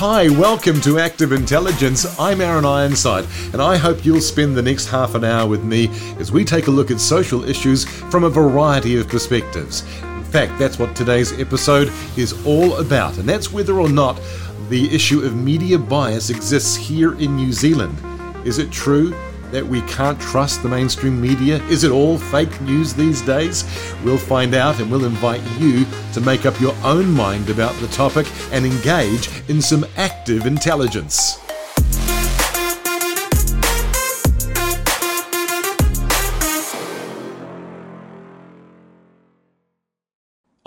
Hi, welcome to Active Intelligence. I'm Aaron Ironside, and I hope you'll spend the next half an hour with me as we take a look at social issues from a variety of perspectives. In fact, that's what today's episode is all about, and that's whether or not the issue of media bias exists here in New Zealand. Is it true that we can't trust the mainstream media? Is it all fake news these days? We'll find out and we'll invite you to make up your own mind about the topic and engage in some active intelligence.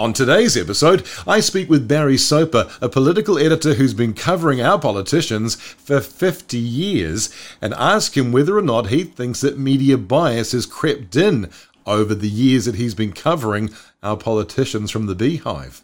On today's episode, I speak with Barry Soper, a political editor who's been covering our politicians for 50 years, and ask him whether or not he thinks that media bias has crept in over the years that he's been covering our politicians from the beehive.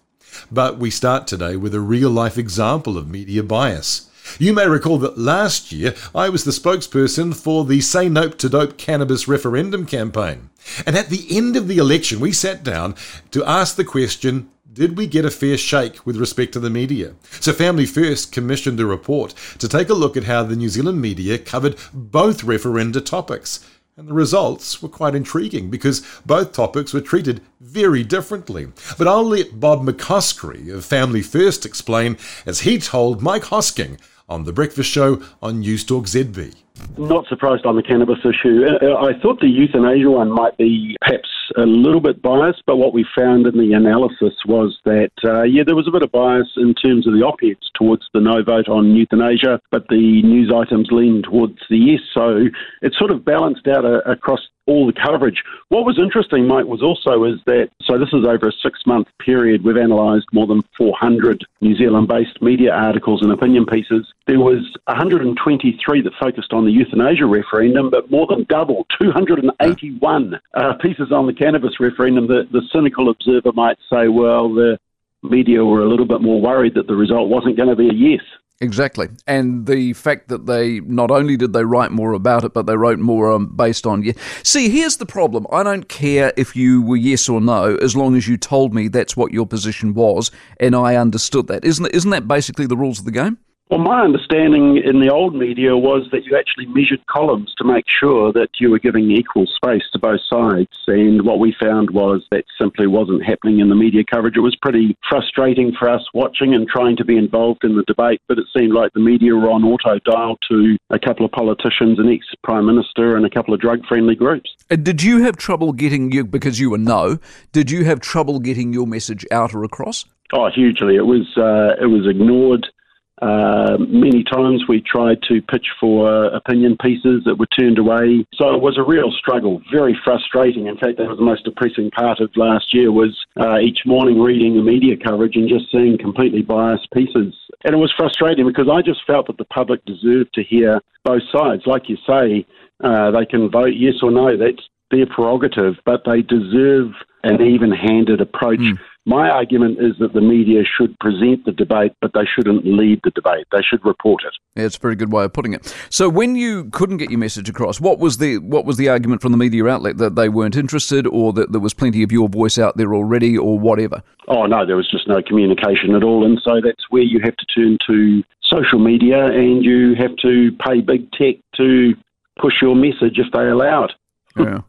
But we start today with a real life example of media bias. You may recall that last year I was the spokesperson for the Say Nope to Dope Cannabis referendum campaign. And at the end of the election, we sat down to ask the question did we get a fair shake with respect to the media? So, Family First commissioned a report to take a look at how the New Zealand media covered both referenda topics. And the results were quite intriguing because both topics were treated very differently. But I'll let Bob McCoskrie of Family First explain, as he told Mike Hosking on The Breakfast Show on Newstalk ZB. Not surprised on the cannabis issue. Uh, I thought the euthanasia one might be perhaps a little bit biased, but what we found in the analysis was that, uh, yeah, there was a bit of bias in terms of the op-eds towards the no vote on euthanasia, but the news items leaned towards the yes. So it sort of balanced out a, uh, across all the coverage. What was interesting, Mike, was also is that so this is over a six-month period. We've analysed more than 400 New Zealand-based media articles and opinion pieces. There was 123 that focused on the euthanasia referendum, but more than double, 281 uh, pieces on the cannabis referendum. The, the cynical observer might say, well, the media were a little bit more worried that the result wasn't going to be a yes. Exactly. And the fact that they not only did they write more about it, but they wrote more um, based on. Yeah. See, here's the problem. I don't care if you were yes or no, as long as you told me that's what your position was and I understood that. Isn't, isn't that basically the rules of the game? Well, my understanding in the old media was that you actually measured columns to make sure that you were giving equal space to both sides. And what we found was that simply wasn't happening in the media coverage. It was pretty frustrating for us watching and trying to be involved in the debate, but it seemed like the media were on auto dial to a couple of politicians, an ex prime minister, and a couple of drug friendly groups. And did you have trouble getting you, because you were no, did you have trouble getting your message out or across? Oh, hugely. It was uh, it was ignored. Uh, many times we tried to pitch for opinion pieces that were turned away. So it was a real struggle, very frustrating. In fact, that was the most depressing part of last year was uh, each morning reading the media coverage and just seeing completely biased pieces. And it was frustrating because I just felt that the public deserved to hear both sides. Like you say, uh, they can vote yes or no. That's their prerogative, but they deserve an even-handed approach. Mm. My argument is that the media should present the debate, but they shouldn't lead the debate. They should report it. Yeah, it's a very good way of putting it. So, when you couldn't get your message across, what was the what was the argument from the media outlet that they weren't interested, or that there was plenty of your voice out there already, or whatever? Oh no, there was just no communication at all, and so that's where you have to turn to social media, and you have to pay big tech to push your message if they allow it. Yeah.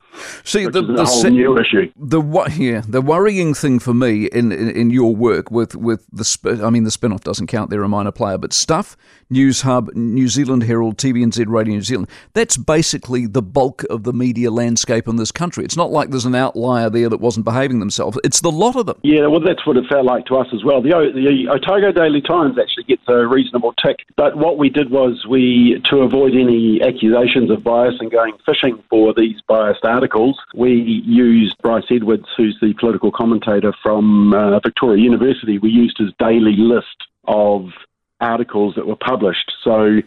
See, the, the, whole new issue. The yeah, the worrying thing for me in, in, in your work with with the I mean the spin-off doesn't count; they're a minor player, but stuff Newshub, New Zealand Herald, TVNZ Radio New Zealand. That's basically the bulk of the media landscape in this country. It's not like there's an outlier there that wasn't behaving themselves. It's the lot of them. Yeah, well, that's what it felt like to us as well. The, the Otago Daily Times actually gets a reasonable tick, but what we did was we, to avoid any accusations of bias and going fishing for these biased articles, we used Bryce Edwards, who's the political commentator from uh, Victoria University. We used his daily list of articles that were published. So,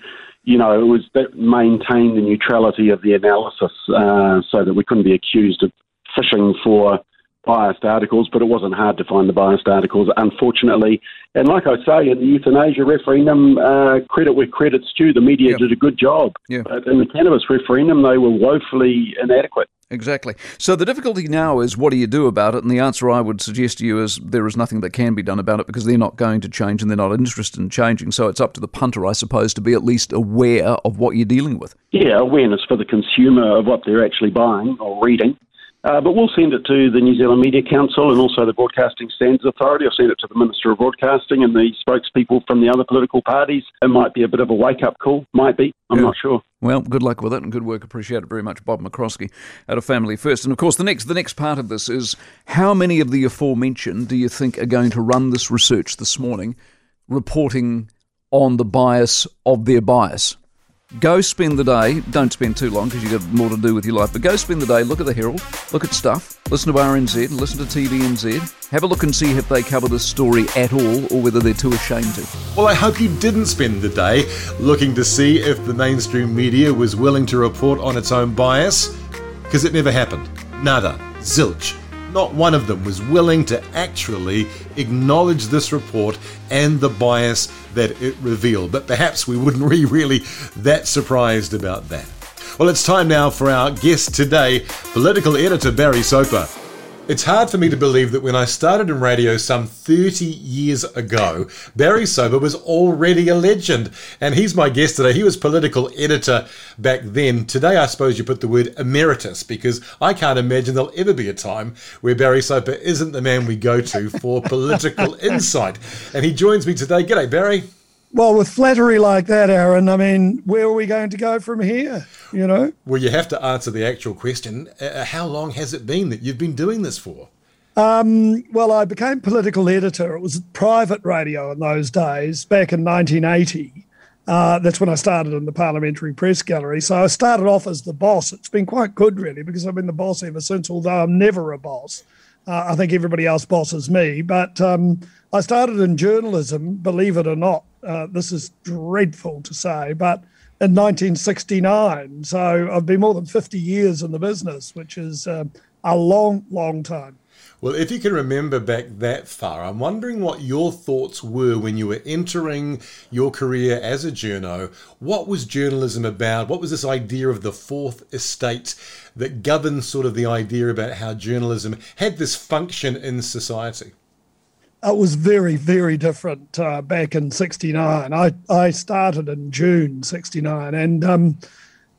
you know, it was that maintained the neutrality of the analysis uh, so that we couldn't be accused of fishing for biased articles, but it wasn't hard to find the biased articles, unfortunately. And like I say, in the euthanasia referendum, uh, credit where credit's due, the media Yep. did a good job. Yeah. But in the cannabis referendum, they were woefully inadequate. Exactly. So the difficulty now is what do you do about it? And the answer I would suggest to you is there is nothing that can be done about it because they're not going to change and they're not interested in changing. So it's up to the punter, I suppose, to be at least aware of what you're dealing with. Yeah, awareness for the consumer of what they're actually buying or reading. Uh, but we'll send it to the New Zealand Media Council and also the Broadcasting Standards Authority. I'll send it to the Minister of Broadcasting and the spokespeople from the other political parties. It might be a bit of a wake up call. Might be. I'm Yeah. not sure. Well, good luck with it and good work. Appreciate it very much, Bob McCoskrie, out of Family First. And of course, the next the next part of this is how many of the aforementioned do you think are going to run this research this morning, reporting on the bias of their bias? Go spend the day. Don't spend too long because you've got more to do with your life. But go spend the day. Look at the Herald. Look at stuff. Listen to RNZ. Listen to TVNZ. Have a look and see if they cover this story at all, or whether they're too ashamed to. Well, I hope you didn't spend the day looking to see if the mainstream media was willing to report on its own bias, because it never happened. Nada. Zilch. Not one of them was willing to actually acknowledge this report and the bias that it revealed. But perhaps we wouldn't be really that surprised about that. Well, it's time now for our guest today, political editor Barry Soper. It's hard for me to believe that when I started in radio some 30 years ago, Barry Soper was already a legend. And he's my guest today. He was political editor back then. Today, I suppose you put the word emeritus because I can't imagine there'll ever be a time where Barry Soper isn't the man we go to for political insight. And he joins me today. G'day, Barry. Well, with flattery like that, Aaron, I mean, where are we going to go from here? You know? Well, you have to answer the actual question. Uh, how long has it been that you've been doing this for? Well, I became political editor. It was private radio in those days, back in 1980. Uh, that's when I started in the Parliamentary Press Gallery. So I started off as the boss. It's been quite good, really, because I've been the boss ever since, although I'm never a boss. Uh, I think everybody else bosses me. But um, I started in journalism, believe it or not. Uh, this is dreadful to say, but in 1969. So I've been more than 50 years in the business, which is um, a long, long time. Well, if you can remember back that far, I'm wondering what your thoughts were when you were entering your career as a journo. What was journalism about? What was this idea of the fourth estate that governed sort of the idea about how journalism had this function in society? It was very, very different uh, back in '69. I, I started in June '69, and um,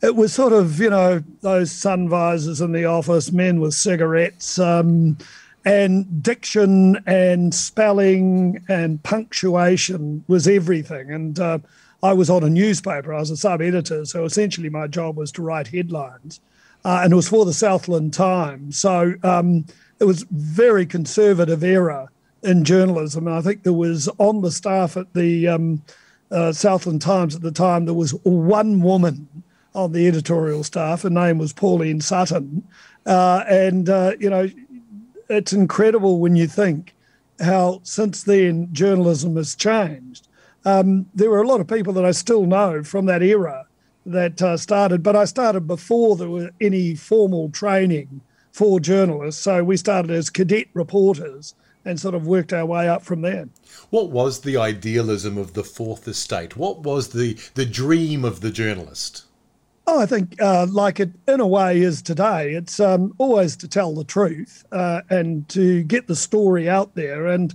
it was sort of, you know, those sun visors in the office, men with cigarettes, um, and diction and spelling and punctuation was everything. And uh, I was on a newspaper, I was a sub editor, so essentially my job was to write headlines. Uh, and it was for the Southland Times. So um, it was very conservative era in journalism. And I think there was on the staff at the um, uh, Southland Times at the time, there was one woman on the editorial staff. Her name was Pauline Sutton. Uh, and, uh, you know, it's incredible when you think how since then journalism has changed. Um, there were a lot of people that I still know from that era that uh, started, but I started before there were any formal training for journalists. So we started as cadet reporters and sort of worked our way up from there. What was the idealism of the fourth estate? What was the, the dream of the journalist? Oh, I think, uh, like it in a way is today, it's um, always to tell the truth uh, and to get the story out there. And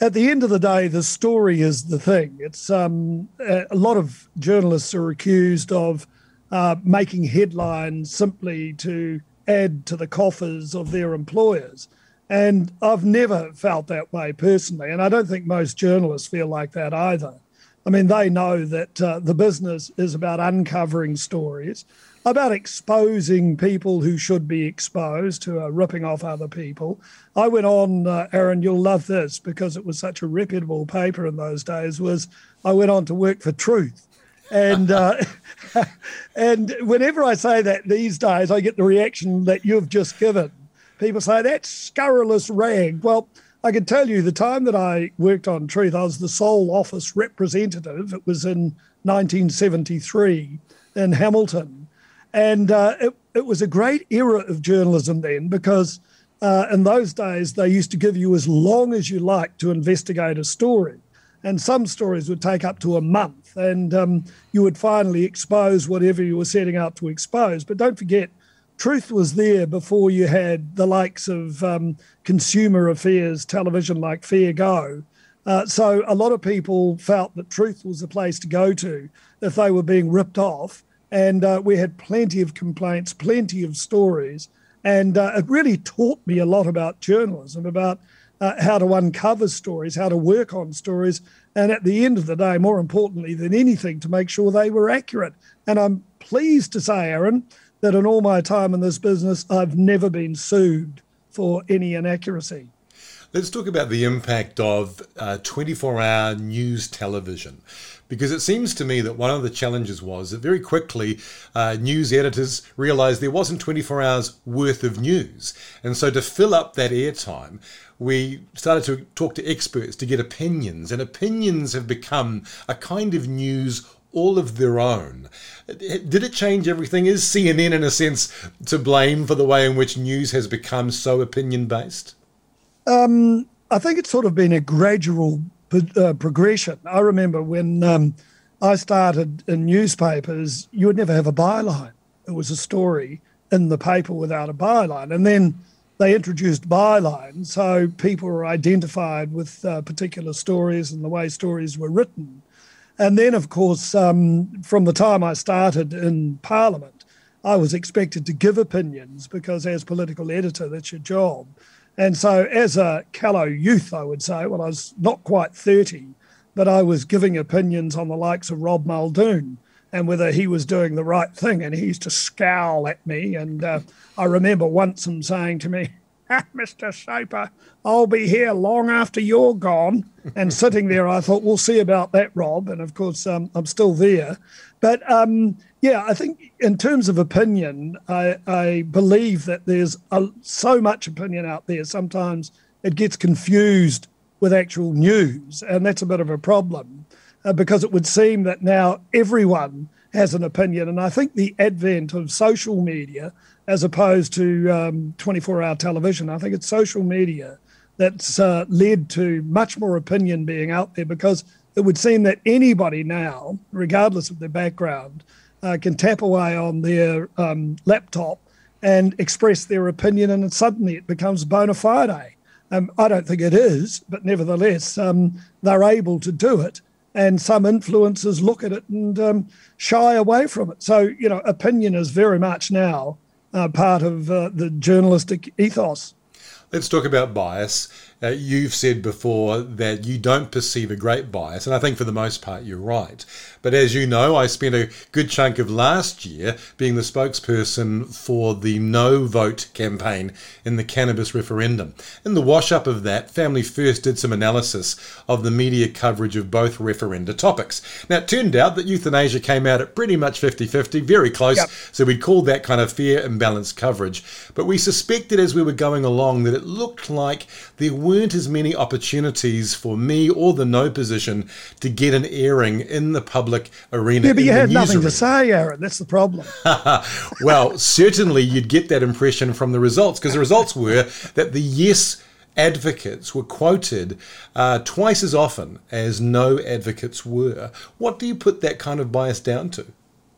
at the end of the day, the story is the thing. It's um, a a lot of journalists are accused of uh, making headlines simply to add to the coffers of their employers. And I've never felt that way personally. And I don't think most journalists feel like that either. I mean, they know that uh, the business is about uncovering stories, about exposing people who should be exposed, who are ripping off other people. I went on, uh, Aaron, you'll love this because it was such a reputable paper in those days. Was I went on to work for Truth, and uh, and whenever I say that these days, I get the reaction that you've just given. People say that's scurrilous rag. Well, I can tell you the time that I worked on Truth, I was the sole office representative. It was in 1973 in Hamilton. And uh, it, it was a great era of journalism then because uh, in those days, they used to give you as long as you liked to investigate a story. And some stories would take up to a month, and um, you would finally expose whatever you were setting out to expose. But don't forget, truth was there before you had the likes of um, consumer affairs television like Fair Go. Uh, so a lot of people felt that truth was the place to go to if they were being ripped off. And uh, we had plenty of complaints, plenty of stories. And uh, it really taught me a lot about journalism, about uh, how to uncover stories, how to work on stories, and at the end of the day, more importantly than anything, to make sure they were accurate. And I'm pleased to say, Aaron, that in all my time in this business, I've never been sued for any inaccuracy. Let's talk about the impact of 24 uh, hour news television. Because it seems to me that one of the challenges was that very quickly uh, news editors realized there wasn't 24 hours worth of news. And so to fill up that airtime, we started to talk to experts to get opinions, and opinions have become a kind of news all of their own. Did it change everything? Is CNN, in a sense, to blame for the way in which news has become so opinion based? Um, I think it's sort of been a gradual uh, progression. I remember when um, I started in newspapers, you would never have a byline. It was a story in the paper without a byline. And then they introduced bylines, so people were identified with uh, particular stories and the way stories were written. And then, of course, um, from the time I started in Parliament, I was expected to give opinions because, as political editor, that's your job. And so, as a callow youth, I would say, well, I was not quite 30, but I was giving opinions on the likes of Rob Muldoon and whether he was doing the right thing. And he used to scowl at me. And uh, I remember once him saying to me, Mr. Soper, I'll be here long after you're gone. And sitting there, I thought, we'll see about that, Rob. And of course, um, I'm still there. But um, yeah, I think in terms of opinion, I, I believe that there's a, so much opinion out there. Sometimes it gets confused with actual news, and that's a bit of a problem uh, because it would seem that now everyone has an opinion. And I think the advent of social media, as opposed to 24 um, hour television, I think it's social media that's uh, led to much more opinion being out there because it would seem that anybody now, regardless of their background, uh, can tap away on their um, laptop and express their opinion, and suddenly it becomes bona fide. Um, I don't think it is, but nevertheless, um, they're able to do it. And some influencers look at it and um, shy away from it. So, you know, opinion is very much now uh, part of uh, the journalistic ethos. Let's talk about bias. Uh, you've said before that you don't perceive a great bias, and I think for the most part you're right. But as you know, I spent a good chunk of last year being the spokesperson for the no vote campaign in the cannabis referendum. In the wash up of that, Family First did some analysis of the media coverage of both referenda topics. Now, it turned out that euthanasia came out at pretty much 50 50, very close, yep. so we'd call that kind of fair and balanced coverage. But we suspected as we were going along that it looked like there weren't as many opportunities for me or the no position to get an airing in the public arena. Yeah, but you had nothing arena. to say, Aaron. That's the problem. well, certainly you'd get that impression from the results because the results were that the yes advocates were quoted uh, twice as often as no advocates were. What do you put that kind of bias down to?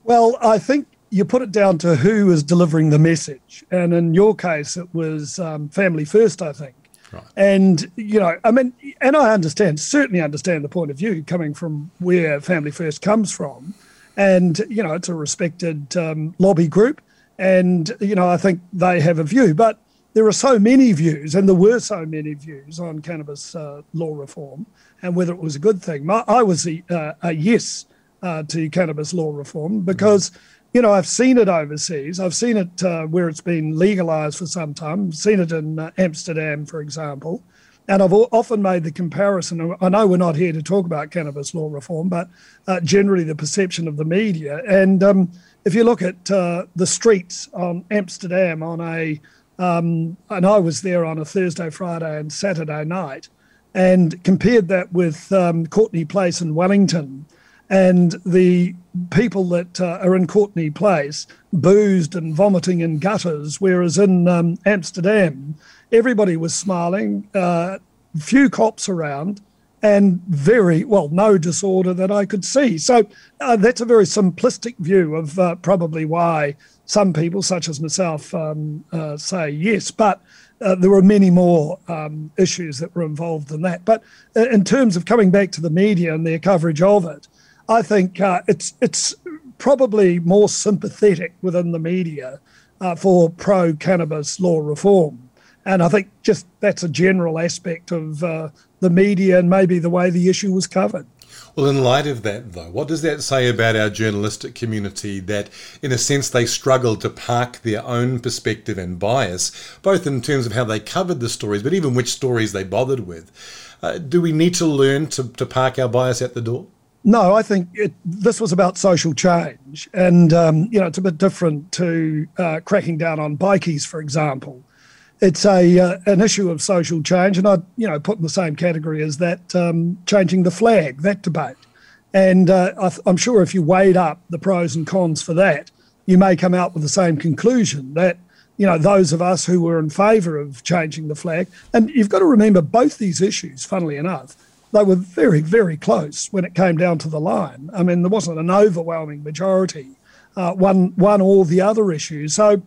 Well, I think you put it down to who is delivering the message. And in your case, it was um, Family First, I think. Right. And, you know, I mean, and I understand, certainly understand the point of view coming from where Family First comes from. And, you know, it's a respected um, lobby group. And, you know, I think they have a view. But there are so many views, and there were so many views on cannabis uh, law reform and whether it was a good thing. My, I was a, uh, a yes uh, to cannabis law reform because. Mm-hmm you know, I've seen it overseas. I've seen it uh, where it's been legalized for some time. I've seen it in uh, Amsterdam, for example. And I've often made the comparison. I know we're not here to talk about cannabis law reform, but uh, generally the perception of the media. And um, if you look at uh, the streets on Amsterdam on a, um, and I was there on a Thursday, Friday, and Saturday night, and compared that with um, Courtenay Place in Wellington, and the people that uh, are in Courtenay Place boozed and vomiting in gutters, whereas in um, Amsterdam everybody was smiling, uh, few cops around, and very, well, no disorder that I could see. So uh, that's a very simplistic view of uh, probably why some people, such as myself, um, uh, say yes. But uh, there were many more um, issues that were involved in that. But uh, in terms of coming back to the media and their coverage of it, I think uh, it's it's probably more sympathetic within the media uh, for pro cannabis law reform. And I think just that's a general aspect of uh, the media and maybe the way the issue was covered. Well, in light of that, though, what does that say about our journalistic community that, in a sense, they struggle to park their own perspective and bias, both in terms of how they covered the stories, but even which stories they bothered with? Uh, do we need to learn to, to park our bias at the door? No, I think it, this was about social change, and um, you know it's a bit different to uh, cracking down on bikies, for example. It's a uh, an issue of social change, and I you know put in the same category as that um, changing the flag, that debate. And uh, I am sure if you weighed up the pros and cons for that, you may come out with the same conclusion that you know those of us who were in favour of changing the flag, and you've got to remember both these issues, funnily enough they were very, very close when it came down to the line. I mean, there wasn't an overwhelming majority, uh, one, one or the other issue. So,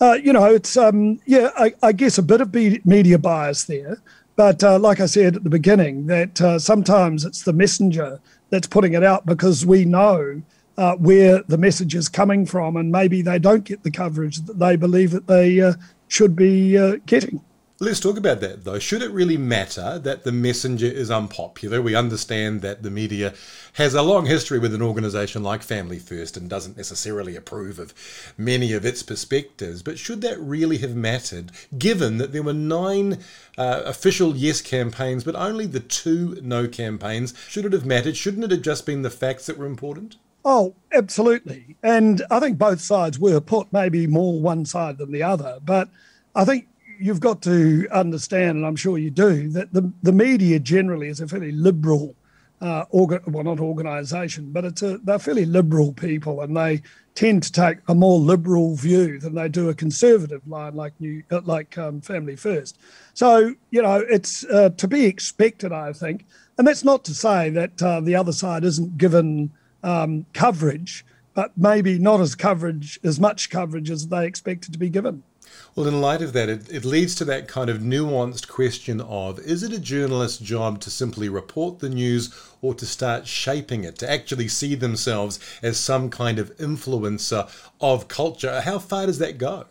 uh, you know, it's, um, yeah, I, I, guess a bit of media bias there. But uh, like I said at the beginning, that uh, sometimes it's the messenger that's putting it out because we know uh, where the message is coming from, and maybe they don't get the coverage that they believe that they uh, should be getting. Let's talk about that though. Should it really matter that the messenger is unpopular? We understand that the media has a long history with an organisation like Family First and doesn't necessarily approve of many of its perspectives. But should that really have mattered, given that there were nine uh, official yes campaigns, but only the two no campaigns? Should it have mattered? Shouldn't it have just been the facts that were important? Oh, absolutely. And I think both sides were put, maybe more one side than the other. But I think you've got to understand, and I'm sure you do, that the, the media generally is a fairly liberal, uh, orga- well, not organisation, but it's a, they're fairly liberal people, and they tend to take a more liberal view than they do a conservative line like New, uh, like um, Family First. So you know, it's uh, to be expected, I think, and that's not to say that uh, the other side isn't given um, coverage, but maybe not as coverage as much coverage as they expected to be given. Well, in light of that, it, it leads to that kind of nuanced question of is it a journalist's job to simply report the news or to start shaping it, to actually see themselves as some kind of influencer of culture? How far does that go?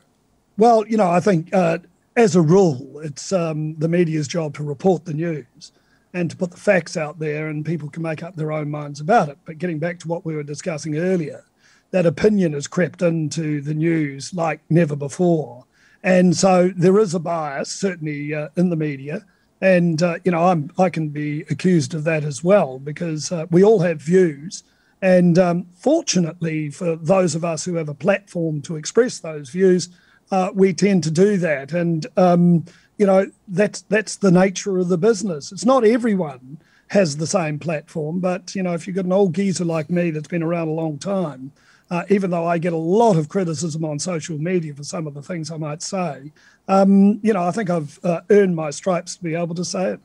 Well, you know, I think uh, as a rule, it's um, the media's job to report the news and to put the facts out there, and people can make up their own minds about it. But getting back to what we were discussing earlier, that opinion has crept into the news like never before. And so there is a bias, certainly uh, in the media. And, uh, you know, I'm, I can be accused of that as well because uh, we all have views. And um, fortunately, for those of us who have a platform to express those views, uh, we tend to do that. And, um, you know, that's, that's the nature of the business. It's not everyone has the same platform, but, you know, if you've got an old geezer like me that's been around a long time, uh, even though I get a lot of criticism on social media for some of the things I might say, um, you know, I think I've uh, earned my stripes to be able to say it.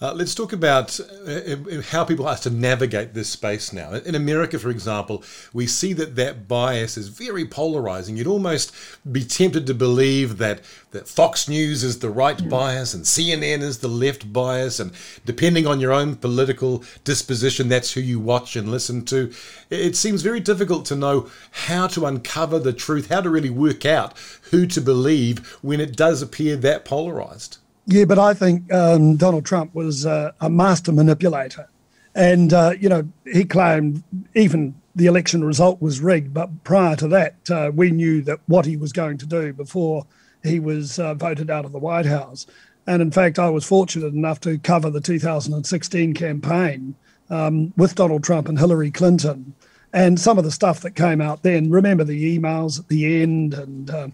Uh, let's talk about uh, uh, how people have to navigate this space now. In America, for example, we see that that bias is very polarizing. You'd almost be tempted to believe that, that Fox News is the right mm. bias and CNN is the left bias, and depending on your own political disposition, that's who you watch and listen to. It seems very difficult to know how to uncover the truth, how to really work out who to believe when it does appear that polarized. Yeah, but I think um, Donald Trump was uh, a master manipulator. And, uh, you know, he claimed even the election result was rigged. But prior to that, uh, we knew that what he was going to do before he was uh, voted out of the White House. And in fact, I was fortunate enough to cover the 2016 campaign um, with Donald Trump and Hillary Clinton. And some of the stuff that came out then, remember the emails at the end and um,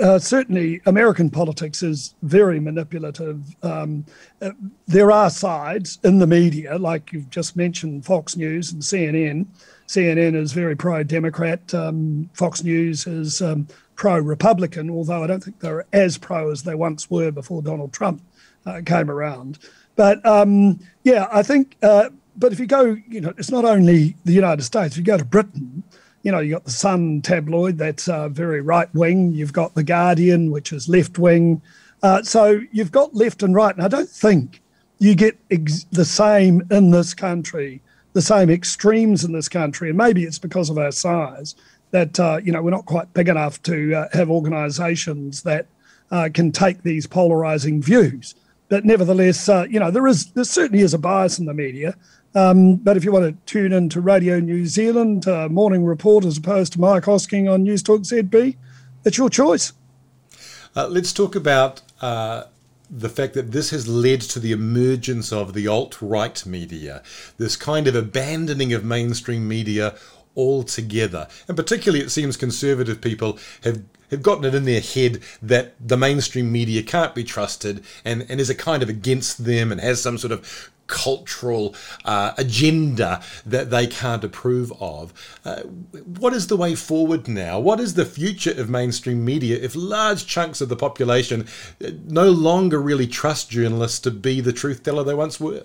uh, certainly American politics is very manipulative. Um, uh, there are sides in the media, like you've just mentioned, Fox News and CNN. CNN is very pro-Democrat. Um, Fox News is um, pro Republican, although I don't think they're as pro as they once were before Donald Trump uh, came around. But um, yeah, I think. Uh, but if you go, you know, it's not only the United States. If you go to Britain, you know, you got the Sun tabloid that's uh, very right wing. You've got the Guardian, which is left wing. Uh, so you've got left and right, and I don't think you get ex- the same in this country, the same extremes in this country, and maybe it's because of our size that uh, you know we're not quite big enough to uh, have organisations that uh, can take these polarising views. But nevertheless, uh, you know there is there certainly is a bias in the media. Um, but if you want to tune in to Radio New Zealand uh, Morning Report as opposed to Mike Hosking on Newstalk ZB, it's your choice. Uh, let's talk about the fact that this has led to the emergence of the alt right media, this kind of abandoning of mainstream media altogether. And particularly, it seems conservative people have have gotten it in their head that the mainstream media can't be trusted and, and is a kind of against them and has some sort of cultural uh, agenda that they can't approve of. Uh, what is the way forward now? What is the future of mainstream media if large chunks of the population uh, no longer really trust journalists to be the truth teller they once were?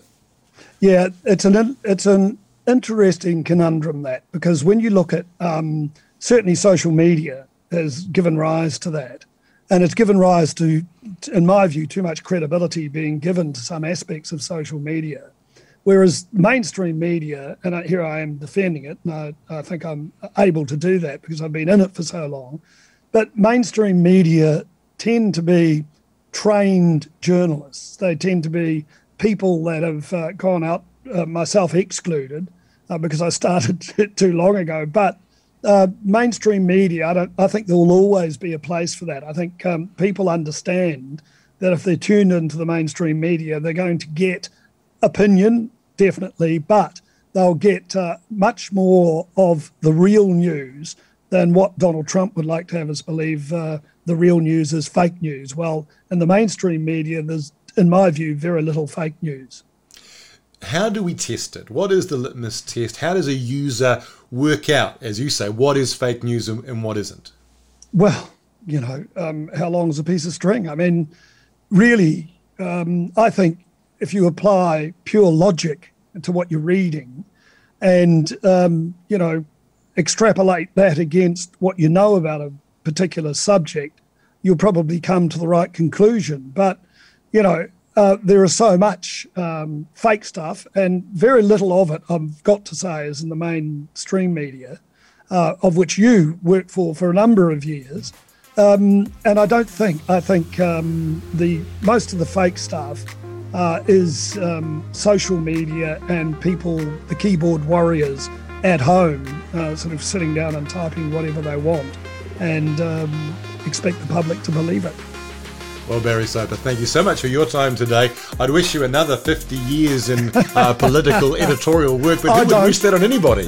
Yeah, it's an it's an interesting conundrum that because when you look at um, certainly social media has given rise to that, and it's given rise to, in my view, too much credibility being given to some aspects of social media. Whereas mainstream media, and here I am defending it, and I, I think I'm able to do that because I've been in it for so long, but mainstream media tend to be trained journalists. They tend to be people that have uh, gone out, uh, myself excluded, uh, because I started too long ago. But uh, mainstream media, I, don't, I think there will always be a place for that. I think um, people understand that if they're tuned into the mainstream media, they're going to get opinion, definitely, but they'll get uh, much more of the real news than what Donald Trump would like to have us believe uh, the real news is fake news. Well, in the mainstream media, there's, in my view, very little fake news how do we test it? What is the litmus test? How does a user work out, as you say, what is fake news and, and what isn't? Well, you know, um, how long is a piece of string? I mean, really, um, I think if you apply pure logic to what you're reading and, um, you know, extrapolate that against what you know about a particular subject, you'll probably come to the right conclusion. But, you know, uh, there is so much um, fake stuff, and very little of it, I've got to say, is in the mainstream media, uh, of which you worked for for a number of years. Um, and I don't think I think um, the most of the fake stuff uh, is um, social media and people, the keyboard warriors at home, uh, sort of sitting down and typing whatever they want, and um, expect the public to believe it. Well, Barry Soper, thank you so much for your time today. I'd wish you another 50 years in uh, political editorial work, but I who would wish that on anybody?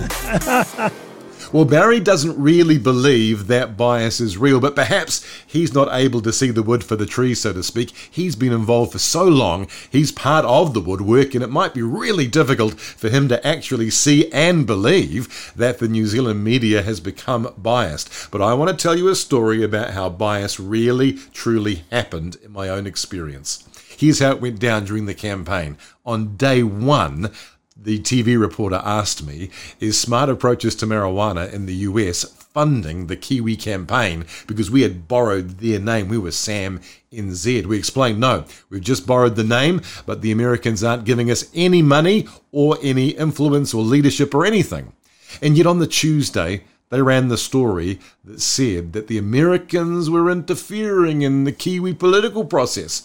Well, Barry doesn't really believe that bias is real, but perhaps he's not able to see the wood for the trees, so to speak. He's been involved for so long, he's part of the woodwork, and it might be really difficult for him to actually see and believe that the New Zealand media has become biased. But I want to tell you a story about how bias really, truly happened in my own experience. Here's how it went down during the campaign. On day one, the TV reporter asked me, is smart approaches to marijuana in the US funding the Kiwi campaign because we had borrowed their name. We were Sam NZ. We explained, no, we've just borrowed the name, but the Americans aren't giving us any money or any influence or leadership or anything. And yet on the Tuesday, they ran the story that said that the Americans were interfering in the Kiwi political process.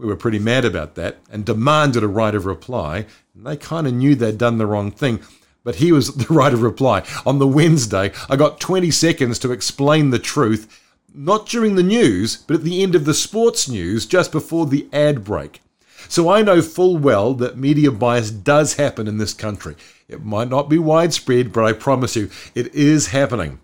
We were pretty mad about that and demanded a right of reply. And they kind of knew they'd done the wrong thing. But he was the right of reply. On the Wednesday, I got 20 seconds to explain the truth, not during the news, but at the end of the sports news just before the ad break. So I know full well that media bias does happen in this country. It might not be widespread, but I promise you, it is happening.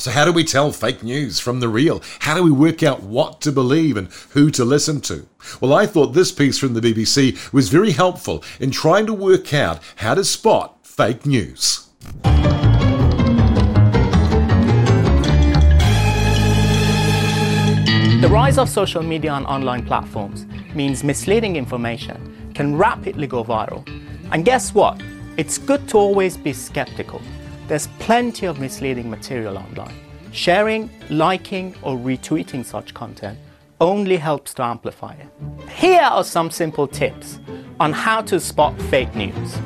So, how do we tell fake news from the real? How do we work out what to believe and who to listen to? Well, I thought this piece from the BBC was very helpful in trying to work out how to spot fake news. The rise of social media and online platforms means misleading information can rapidly go viral. And guess what? It's good to always be skeptical. There's plenty of misleading material online. Sharing, liking, or retweeting such content only helps to amplify it. Here are some simple tips on how to spot fake news.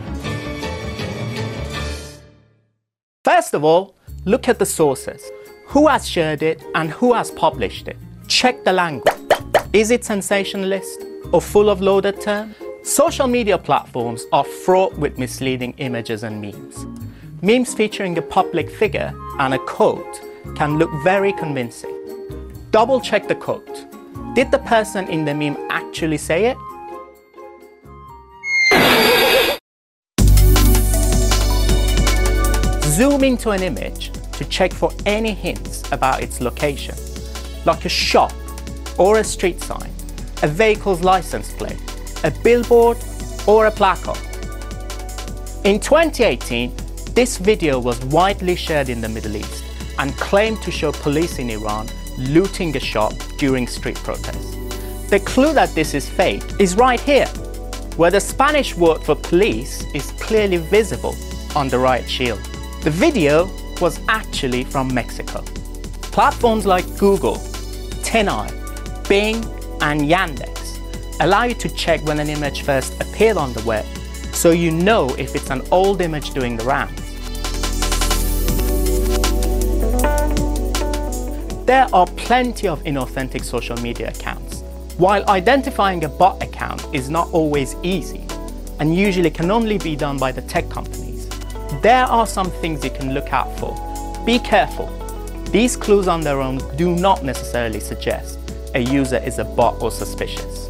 First of all, look at the sources. Who has shared it and who has published it? Check the language. Is it sensationalist or full of loaded terms? Social media platforms are fraught with misleading images and memes. Memes featuring a public figure and a quote can look very convincing. Double check the quote. Did the person in the meme actually say it? Zoom into an image to check for any hints about its location, like a shop or a street sign, a vehicle's license plate, a billboard, or a placard. In 2018, this video was widely shared in the Middle East and claimed to show police in Iran looting a shop during street protests. The clue that this is fake is right here, where the Spanish word for police is clearly visible on the right shield. The video was actually from Mexico. Platforms like Google, TinEye, Bing, and Yandex allow you to check when an image first appeared on the web so you know if it's an old image doing the rounds. There are plenty of inauthentic social media accounts. While identifying a bot account is not always easy and usually can only be done by the tech companies, there are some things you can look out for. Be careful. These clues on their own do not necessarily suggest a user is a bot or suspicious.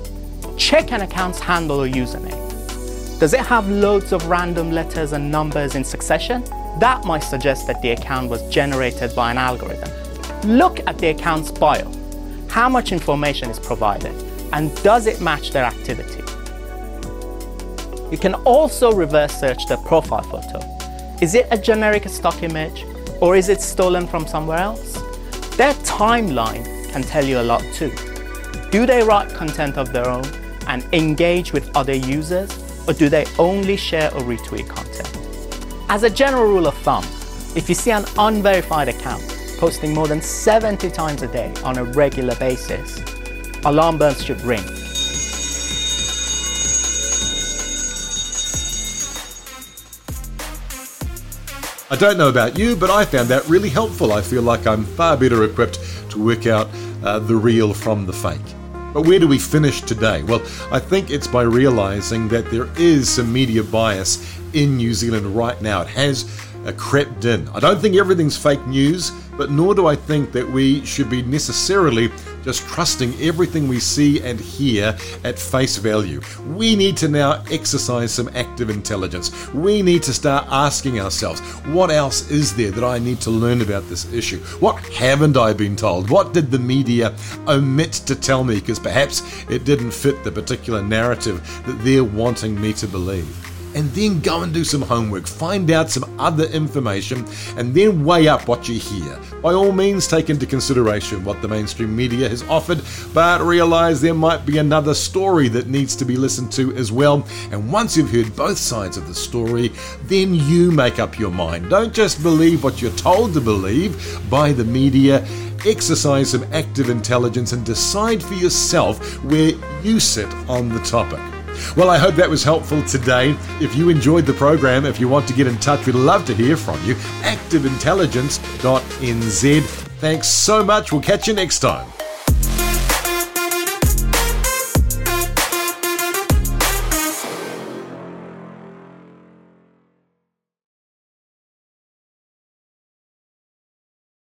Check an account's handle or username. Does it have loads of random letters and numbers in succession? That might suggest that the account was generated by an algorithm. Look at the account's bio. How much information is provided? And does it match their activity? You can also reverse search their profile photo is it a generic stock image or is it stolen from somewhere else? Their timeline can tell you a lot too. Do they write content of their own and engage with other users or do they only share or retweet content? As a general rule of thumb, if you see an unverified account posting more than 70 times a day on a regular basis, alarm bells should ring. I don't know about you, but I found that really helpful. I feel like I'm far better equipped to work out uh, the real from the fake. But where do we finish today? Well, I think it's by realizing that there is some media bias in New Zealand right now. It has uh, crept in. I don't think everything's fake news, but nor do I think that we should be necessarily just trusting everything we see and hear at face value. We need to now exercise some active intelligence. We need to start asking ourselves, what else is there that I need to learn about this issue? What haven't I been told? What did the media omit to tell me because perhaps it didn't fit the particular narrative that they're wanting me to believe? And then go and do some homework, find out some other information, and then weigh up what you hear. By all means, take into consideration what the mainstream media has offered, but realize there might be another story that needs to be listened to as well. And once you've heard both sides of the story, then you make up your mind. Don't just believe what you're told to believe by the media exercise some active intelligence and decide for yourself where you sit on the topic. Well, I hope that was helpful today. If you enjoyed the program, if you want to get in touch, we'd love to hear from you. ActiveIntelligence.nz. Thanks so much. We'll catch you next time.